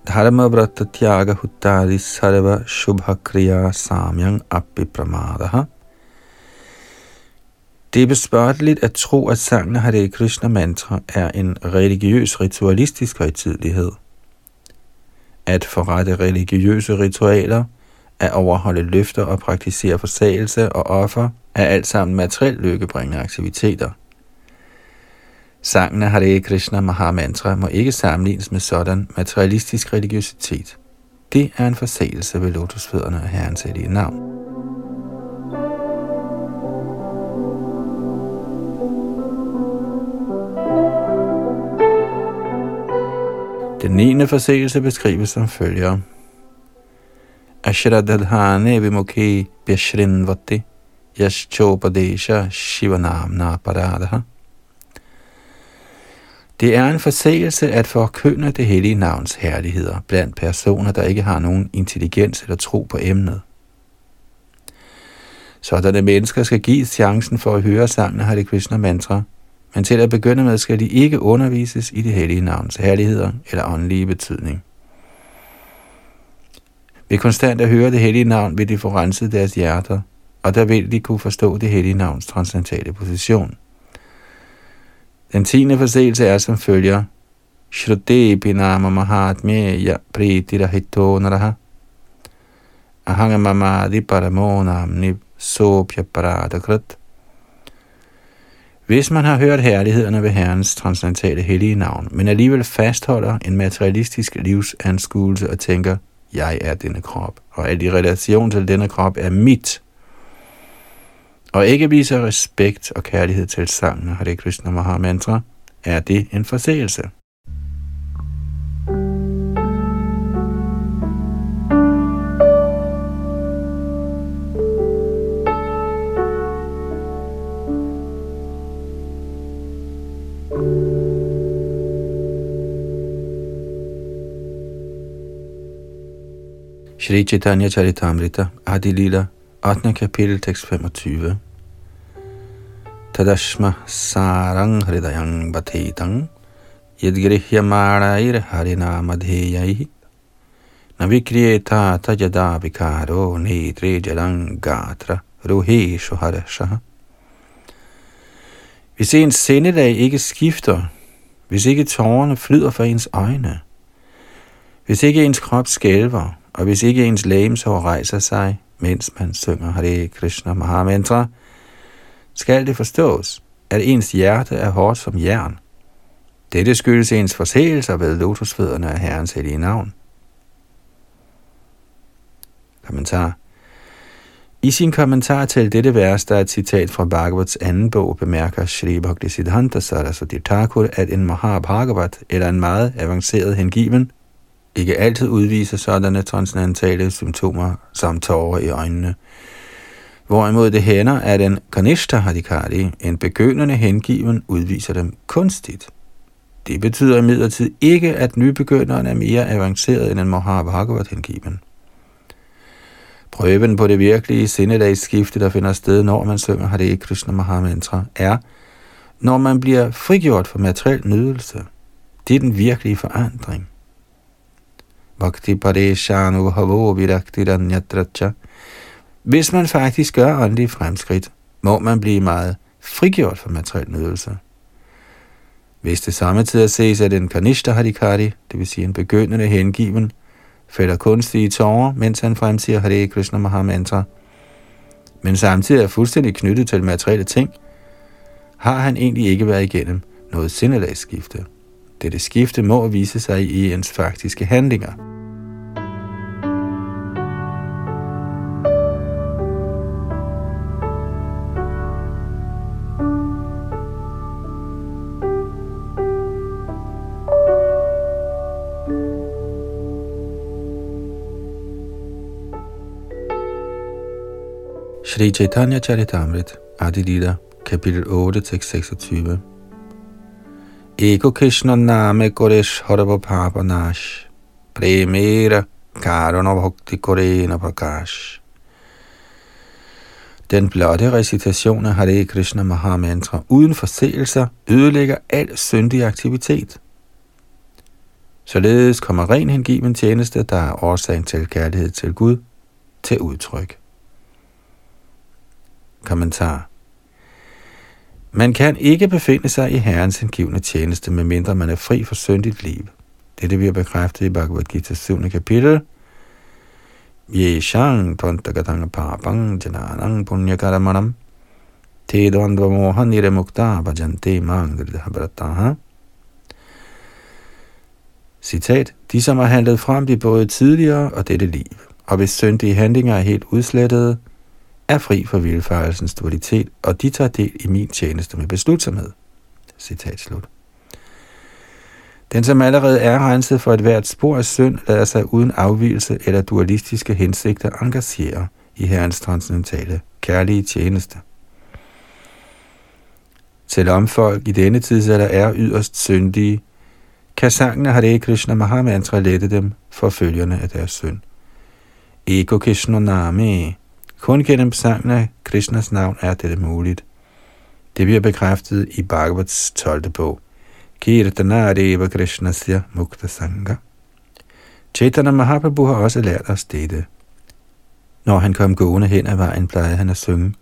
S1: Dharma vrata tyaga huttari sarva shubha kriya samyang api pramadaha. Det er bespørteligt at tro, at sangen Hare Krishna mantra er en religiøs ritualistisk højtidlighed. At forrette religiøse ritualer, at overholde løfter og praktisere forsagelse og offer, er alt sammen materiel lykkebringende aktiviteter – Sangen af Hare Krishna Mahamantra må ikke sammenlignes med sådan materialistisk religiøsitet. Det er en forsagelse ved lotusfødderne af Herrens hellige navn. Den 9. forseelse beskrives som følger. Ashradadhane vimukhi Vati yashchopadesha shivanamna paradaha det er en forseelse at forkynde det hellige navns herligheder blandt personer, der ikke har nogen intelligens eller tro på emnet. Sådanne mennesker skal gives chancen for at høre sangen af Hare Krishna mantra, men til at begynde med skal de ikke undervises i det hellige navns herligheder eller åndelige betydning. Ved konstant at høre det hellige navn vil de få renset deres hjerter, og der vil de kunne forstå det hellige navns transcendentale position. Den tiende forseelse er som følger. Shruti pinama mahatmya priti rahito naraha. Ahanga mamadi paramonam nib sopya paradakrit. Hvis man har hørt herlighederne ved Herrens transcendentale hellige navn, men alligevel fastholder en materialistisk livsanskuelse og tænker, jeg er denne krop, og alt i relation til denne krop er mit, og ikke viser respekt og kærlighed til sangen Hare Krishna Maha Mantra, er det en forseelse. Shri Chaitanya Charitamrita, Adi Lila, 8. kapitel, tekst 25. Tadashma sarang hridayang batitang yadgrihyamarair harinamadheyai navikriyeta tajada vikaro nedre jalang gatra ruhe shuharashaha. Hvis ens sendedag ikke skifter, hvis ikke tårerne flyder for ens øjne, hvis ikke ens krop skælver, og hvis ikke ens lægemsår rejser sig, mens man synger Hare Krishna Mahamantra, skal det forstås, at ens hjerte er hårdt som jern. Dette skyldes ens forseelser ved lotusfødderne af Herrens hellige navn. Kommentar i sin kommentar til dette vers, der er et citat fra Bhagavats anden bog, bemærker Shri Bhaktisiddhanta Saraswati Thakur, at en Mahabhagavat, eller en meget avanceret hengiven, ikke altid udviser sådanne transcendentale symptomer som tårer i øjnene. Hvorimod det hænder, at en Kanishta Hadikari, en begyndende hengiven, udviser dem kunstigt. Det betyder imidlertid ikke, at nybegynderen er mere avanceret end en Mahabhagavat hengiven. Prøven på det virkelige sindedagsskifte, der finder sted, når man synger Hare Krishna Mahamantra, er, når man bliver frigjort fra materiel nydelse. Det er den virkelige forandring. Bhakti Pareshanu Havo Virakti Ranyatracha. Hvis man faktisk gør åndelige fremskridt, må man blive meget frigjort fra materiel nydelse. Hvis det samtidig ses, at en Kanishta Hadikari, det vil sige en begyndende hengiven, fælder kunstige tårer, mens han fremsiger Hare Krishna Mahamantra, men samtidig er fuldstændig knyttet til materielle ting, har han egentlig ikke været igennem noget sindelagsskifte. Dette skifte må vise sig i ens faktiske handlinger. Shri Chaitanya Charitamrit, Adi Lila, kapitel 8, tekst 26. Eko Krishna name kore Harava Papa Nash, Premera Karana Bhakti Prakash. Den blotte recitation af Hare Krishna Mahamantra uden forseelser ødelægger al syndig aktivitet. Således kommer ren hengiven tjeneste, der er årsagen til kærlighed til Gud, til udtryk. Kommentar man kan ikke befinde sig i Herrens hengivne tjeneste, medmindre man er fri for syndigt liv. Dette bliver bekræftet i Bhagavad Gita 7. kapitel. Yeshang pantagatanga papang jananang punyakaramanam te dvandva moha niremukta bhajante mangridhabrataha. Citat. De, som har handlet frem de både tidligere og dette liv, og hvis syndige handlinger er helt udslettede, er fri for vilfarelsens dualitet, og de tager del i min tjeneste med beslutsomhed. Citat slut. Den, som allerede er renset for et hvert spor af synd, lader sig uden afvielse eller dualistiske hensigter engagere i Herrens transcendentale kærlige tjeneste. Selvom folk i denne tidsalder er yderst syndige, kan sangene Hare Krishna Mahamantra lette dem for følgerne af deres synd. Ego Krishna Name kun gennem sangen af Krishnas navn er dette muligt. Det bliver bekræftet i Bhagavats 12. bog. Kirtanareva Krishnasya Mukta Sangha. Chaitanya Mahaprabhu har også lært os dette. Når han kom gående hen ad vejen, plejede han at synge.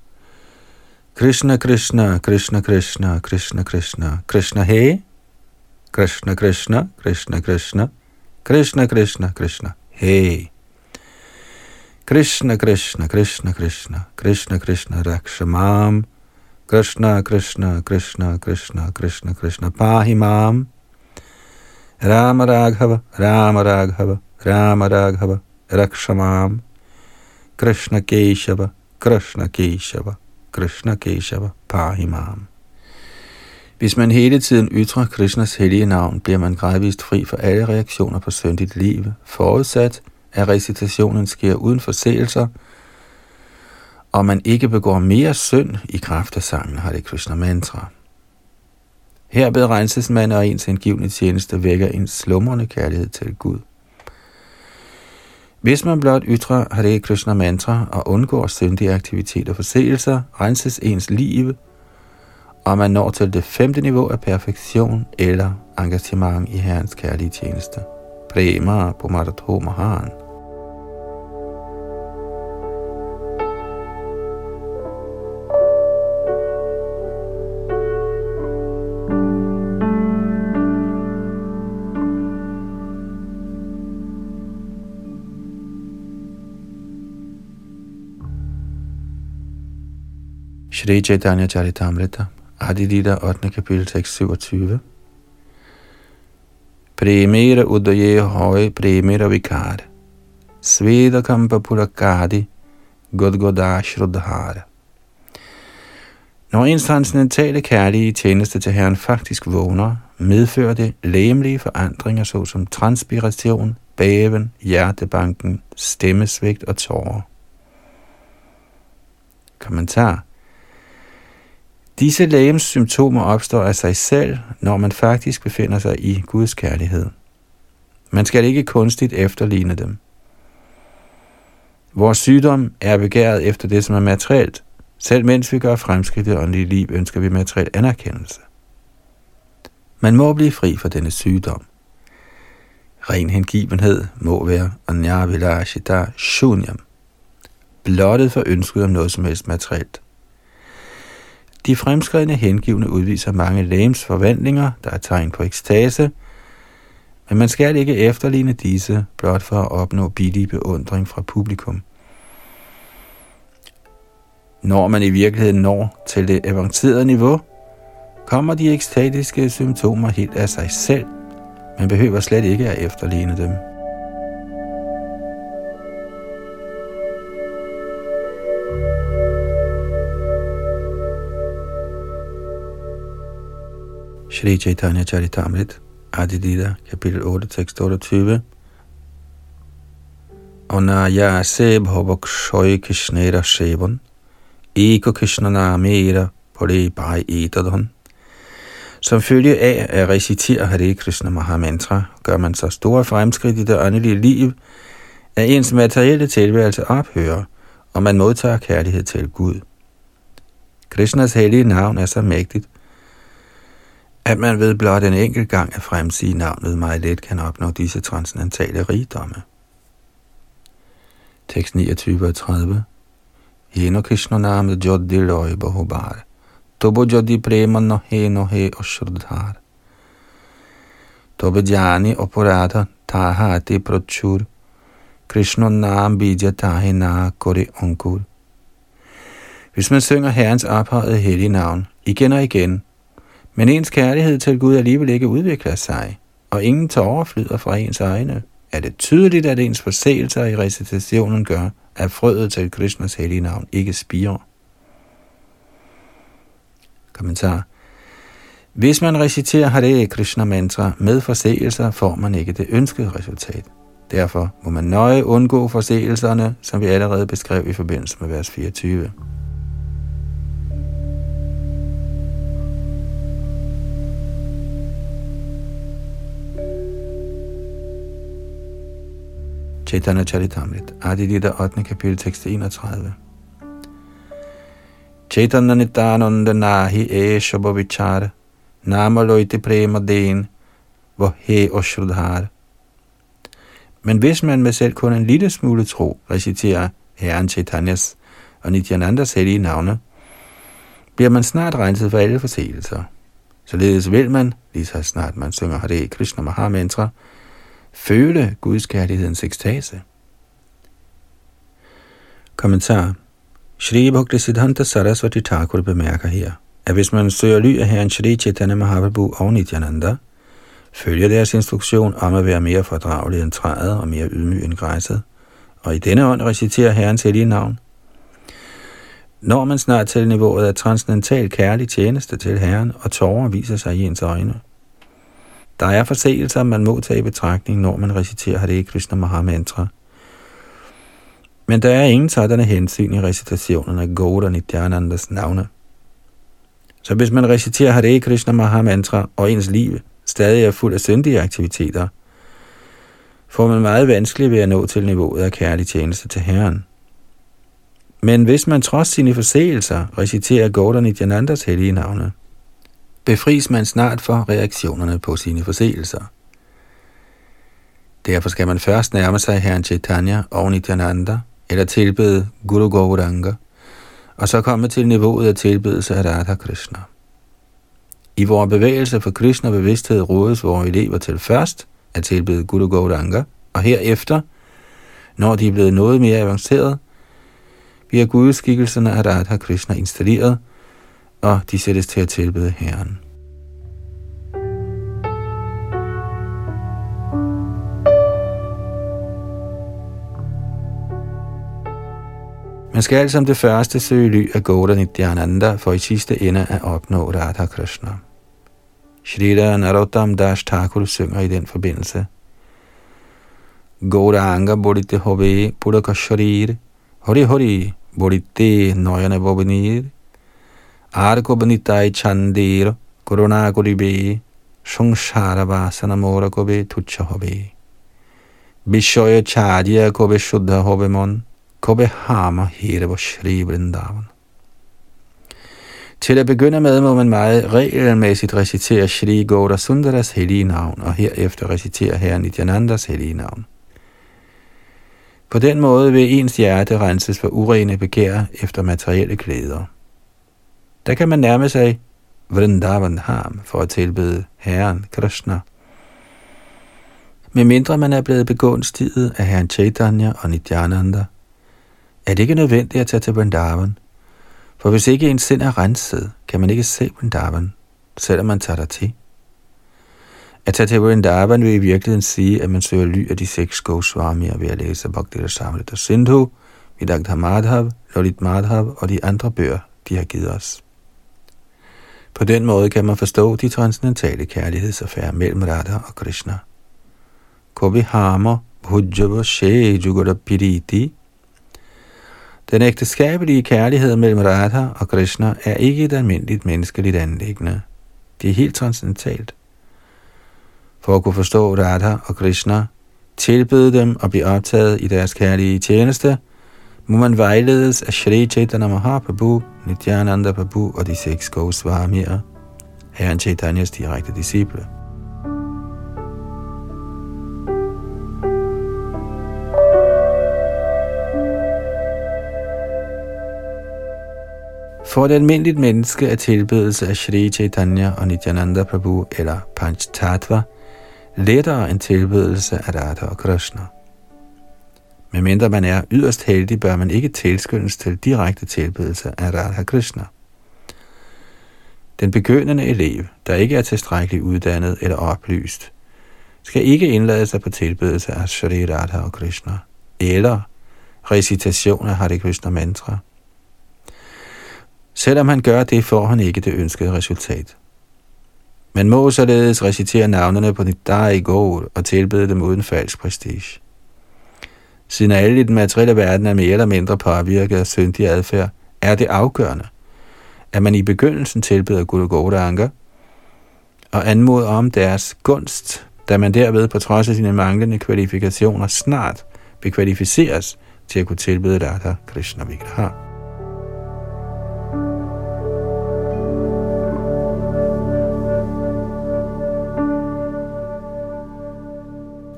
S1: Krishna Krishna, Krishna Krishna, Krishna Krishna, Krishna He, Krishna Krishna, Krishna Krishna, Krishna Krishna, Krishna He. Krishna Krishna, Krishna Krishna, Krishna Krishna Rakshamam, Krishna Krishna, Krishna Krishna, Krishna Krishna Pahimam, Rama Raghava, Rama Raghava, Rama Raghava, Rakshamam, Krishna Keshava, Krishna Keshava, Krishna Keshava, Pahimam. Hvis man hele tiden ytrer Krishnas hellige navn, bliver man gradvist fri for alle reaktioner på syndigt liv, forudsat, at recitationen sker uden forseelser, og man ikke begår mere synd i kraft af sangen Hare Krishna mantra. Her renses man og ens indgivende tjeneste vækker en slumrende kærlighed til Gud. Hvis man blot ytrer Hare Krishna mantra og undgår syndige aktiviteter og forseelser, renses ens liv, og man når til det femte niveau af perfektion eller engagement i Herrens kærlige tjeneste. Prema Pumaratho Mahan. Shri Chaitanya Charitamrita, Adidida 8. kapitel, tekst 27. Premera udaye hoy premera vikar. Sveda kampa purakadi, godgoda shrodhara. Når ens transcendentale kærlige tjeneste til Herren faktisk vågner, medfører det læmelige forandringer såsom transpiration, bæven, hjertebanken, stemmesvigt og tårer. Kommentar Disse lægems symptomer opstår af sig selv, når man faktisk befinder sig i Guds kærlighed. Man skal ikke kunstigt efterligne dem. Vores sygdom er begæret efter det, som er materielt. Selv mens vi gør fremskridt i åndelige liv, ønsker vi materiel anerkendelse. Man må blive fri for denne sygdom. Ren hengivenhed må være Anyavila shunyam. Blottet for ønsket om noget som helst materielt. De fremskredne hengivne udviser mange lægens forvandlinger, der er tegn på ekstase, men man skal ikke efterligne disse, blot for at opnå billig beundring fra publikum. Når man i virkeligheden når til det avancerede niveau, kommer de ekstatiske symptomer helt af sig selv. Man behøver slet ikke at efterligne dem. Shri Chaitanya Charitamrit, Adidida, kapitel 8, tekst 28. Onaya se bhavakshoy krishnera shevan, eko krishnana mera det bare etadon. Som følge af at recitere Hare Krishna Mahamantra, gør man så store fremskridt i det åndelige liv, at ens materielle tilværelse ophører, og man modtager kærlighed til Gud. Krishnas hellige navn er så mægtigt, at man ved blot en enkelt gang at fremsige navnet meget let kan opnå disse transcendentale rigdomme. Tekst 29 og 30 Heno Krishna namet joddi loy bahubar. Tobo jodi prema no he no he oshrudhar. Tobe jani oporata taha ati prochur. Krishna nam bija tahe na kore onkur. Hvis man synger Herrens ophøjede hellige navn igen og igen, men ens kærlighed til Gud alligevel ikke udvikler sig, og ingen tårer flyder fra ens egne, er det tydeligt, at ens forseelser i recitationen gør, at frøet til Krishnas hellige navn ikke spirer. Kommentar. Hvis man reciterer Hare Krishna mantra med forseelser, får man ikke det ønskede resultat. Derfor må man nøje undgå forseelserne, som vi allerede beskrev i forbindelse med vers 24. Chaitanya Charitamrit, Adilita 8. kapitel, tekst 31. Chaitanya Nityananda Nahi Esha Bhavichara, Nama Loiti Prema Den, Vahe Oshrudhara. Men hvis man med selv kun en lille smule tro reciterer Herren Chaitanyas og Nityanandas hellige navne, bliver man snart renset for alle forseelser. Således vil man, lige så snart man synger Hare Krishna Mahamantra, Mantra, føle Guds kærlighedens ekstase. Kommentar Shri Bhakti Siddhanta Saraswati Thakur bemærker her, at hvis man søger ly af herren Shri Chaitanya Mahaprabhu og Nityananda, følger deres instruktion om at være mere fordragelig end træet og mere ydmyg end græsset, og i denne ånd reciterer herrens hellige navn. Når man snart til niveauet af transcendental kærlig tjeneste til Herren, og tårer viser sig i ens øjne. Der er forseelser, man må tage i betragtning, når man reciterer Hare Krishna Mahamantra – men der er ingen sådanne hensyn i recitationen af Gauda Nityanandas navne. Så hvis man reciterer Hare Krishna Maha Mantra, og ens liv stadig er fuld af syndige aktiviteter, får man meget vanskeligt ved at nå til niveauet af kærlig tjeneste til Herren. Men hvis man trods sine forseelser reciterer Gauda Nityanandas hellige navne, befries man snart for reaktionerne på sine forseelser. Derfor skal man først nærme sig Herren Chaitanya og Nityananda – eller tilbede Guru Gauranga, og så komme til niveauet af tilbedelse af Radha Krishna. I vores bevægelse for Krishna bevidsthed rådes vores elever til først at tilbede Guru Gauranga, og herefter, når de er blevet noget mere avanceret, bliver gudskikkelserne af Radha Krishna installeret, og de sættes til at tilbede Herren. Man skal altså som det første søge ly af Goda Nityananda for i sidste ende at opnå Radha Krishna. Shrita Narottam Das Thakur synger i den forbindelse. Goda Anga Bodhite Hobe Pudaka Sharir Hori Hori Bodhite Noyana Bobinir Arko Banitai Chandir Corona Guribe Shungshara Vasana Mora Kobe Tucha Hobe Bishoya Chadya Kobe Shuddha Hobe Mon Kobehama Hirava Shri Vrindavan. Til at begynde med må man meget regelmæssigt recitere Shri Gaura Sundaras hellige navn, og herefter recitere Herren Nityanandas hellige navn. På den måde vil ens hjerte renses for urene begær efter materielle klæder. Der kan man nærme sig Vrindavan Ham for at tilbede Herren Krishna. Med mindre man er blevet begunstiget af Herren Chaitanya og Nityananda, er det ikke nødvendigt at tage til Vrindavan. For hvis ikke ens sind er renset, kan man ikke se Vrindavan, selvom man tager der til. At tage til Vrindavan vil i virkeligheden sige, at man søger ly af de seks Goswamier ved at læse Bhakti Samrita Sindhu, Vidagdha Madhav, Lolit Madhav og de andre bøger, de har givet os. På den måde kan man forstå de transcendentale kærlighedsaffærer mellem Radha og Krishna. Kobi Hama Bhujjava Shejugara Piriti den ægteskabelige kærlighed mellem Radha og Krishna er ikke et almindeligt menneskeligt anlæggende. Det er helt transcendentalt. For at kunne forstå Radha og Krishna, tilbede dem og blive optaget i deres kærlige tjeneste, må man vejledes af Shri Chaitanya Mahaprabhu, Nityananda Prabhu og de seks Goswamier, herren Chaitanyas direkte disciple. For et almindeligt menneske er tilbedelse af Shri Chaitanya og Nityananda Prabhu eller Panch Tattva lettere end tilbedelse af Radha og Krishna. Medmindre man er yderst heldig, bør man ikke tilskyndes til direkte tilbedelse af Radha Krishna. Den begyndende elev, der ikke er tilstrækkeligt uddannet eller oplyst, skal ikke indlade sig på tilbedelse af Shri Radha og Krishna, eller recitation af Hare Krishna mantra – Selvom han gør det, får han ikke det ønskede resultat. Man må således recitere navnene på Nidai går og tilbede dem uden falsk prestige. Siden alle i den materielle verden er mere eller mindre påvirket af syndig adfærd, er det afgørende, at man i begyndelsen tilbeder Guru anker, og anmoder om deres gunst, da man derved på trods af sine manglende kvalifikationer snart bekvalificeres til at kunne tilbede Radha Krishna Vigraha.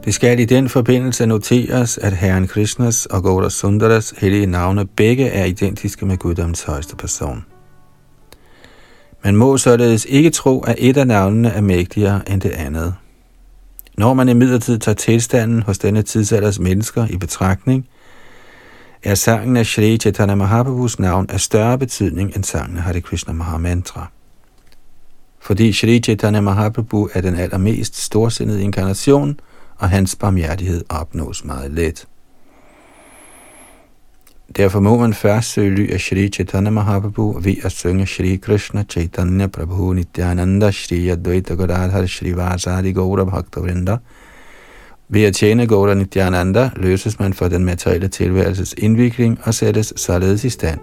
S1: Det skal i den forbindelse noteres, at Herren Krishnas og Gaura Sundaras hellige navne begge er identiske med Guddoms højeste person. Man må således ikke tro, at et af navnene er mægtigere end det andet. Når man imidlertid tager tilstanden hos denne tidsalders mennesker i betragtning, er sangen af Shri Chaitanya Mahaprabhus navn af større betydning end sangen af Hare Krishna Mahamantra. Fordi Shri Chaitanya Mahaprabhu er den allermest storsindede inkarnation, og hans barmhjertighed opnås meget let. Derfor må man først søge ly af Shri Chaitanya Mahaprabhu ved at synge Shri Krishna Chaitanya Prabhu Nityananda Shri Advaita Gadadhar Shri Vasadi Gaura Bhakta Vrinda. Ved at tjene Gaura Nityananda løses man for den materielle tilværelses indvikling og sættes således i stand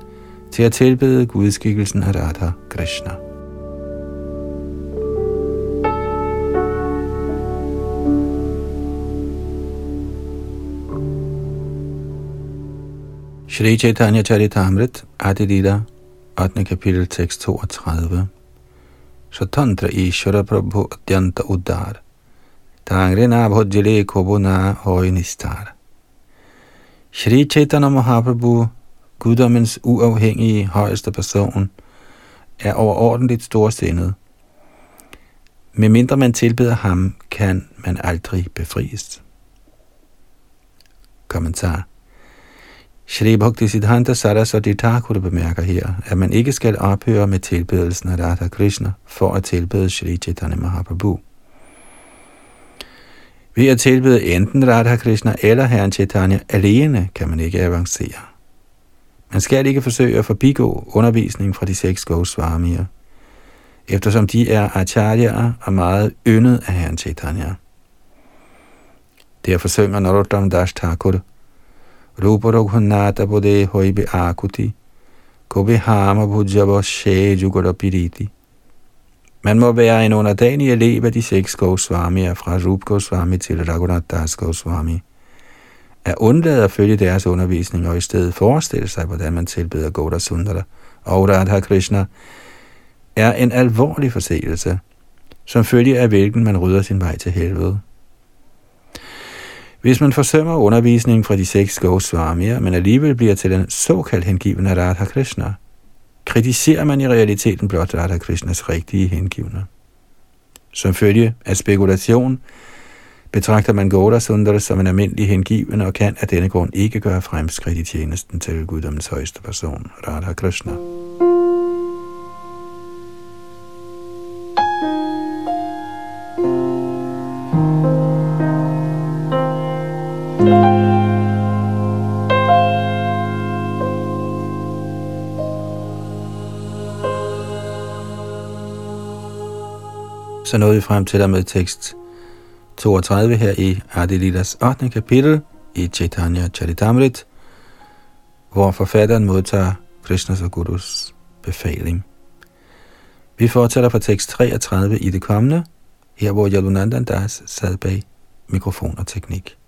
S1: til at tilbede gudskikkelsen af Radha Krishna. Shri Chaitanya Charitamrit, Adilita, 8. kapitel, tekst 32. Swatantra Ishvara Prabhu Atyanta Uddar. Tangre na bhodjile kobo na nistar. Shri Chaitanya Mahaprabhu, guddommens uafhængige højeste person, er overordentligt storsindet. Med mindre man tilbeder ham, kan man aldrig befries. Kommentar Shri Bhakti Siddhanta Saraswati Thakur bemærker her, at man ikke skal ophøre med tilbedelsen af Radha Krishna for at tilbede Shri Chaitanya Mahaprabhu. Ved at tilbede enten Radha Krishna eller Herren Chaitanya alene, kan man ikke avancere. Man skal ikke forsøge at forbigå undervisning fra de seks Goswamier, eftersom de er acharyaer og meget yndet af Herren Chaitanya. Derfor synger Narottam Das Thakur, Ruparaghunnata Bodhe Hoibe Akuti, Kobe Hama Bhujaba She Jugara Piriti. Man må være en underdanig elev af de seks Goswamier fra Rup Goswami til Raghunath Das Goswami. At undlade at følge deres undervisning og i stedet forestille sig, hvordan man tilbeder Goda Sundara og Radha Krishna, er en alvorlig forseelse, som følge af hvilken man rydder sin vej til helvede. Hvis man forsømmer undervisningen fra de seks Goswamier, men alligevel bliver til den såkaldt hengivende Radha Krishna, kritiserer man i realiteten blot Radha Krishnas rigtige hengivne. Som følge af spekulation betragter man Gaudasundar som en almindelig hengivende og kan af denne grund ikke gøre fremskridt i tjenesten til guddommens højeste person, Radha Krishna. Så nåede vi frem til der med tekst 32 her i Adilidas 8. kapitel i Chaitanya Charitamrit, hvor forfatteren modtager Krishnas og Gurus befaling. Vi fortsætter fra tekst 33 i det kommende, her hvor Yadunandan Das sad bag mikrofon og teknik.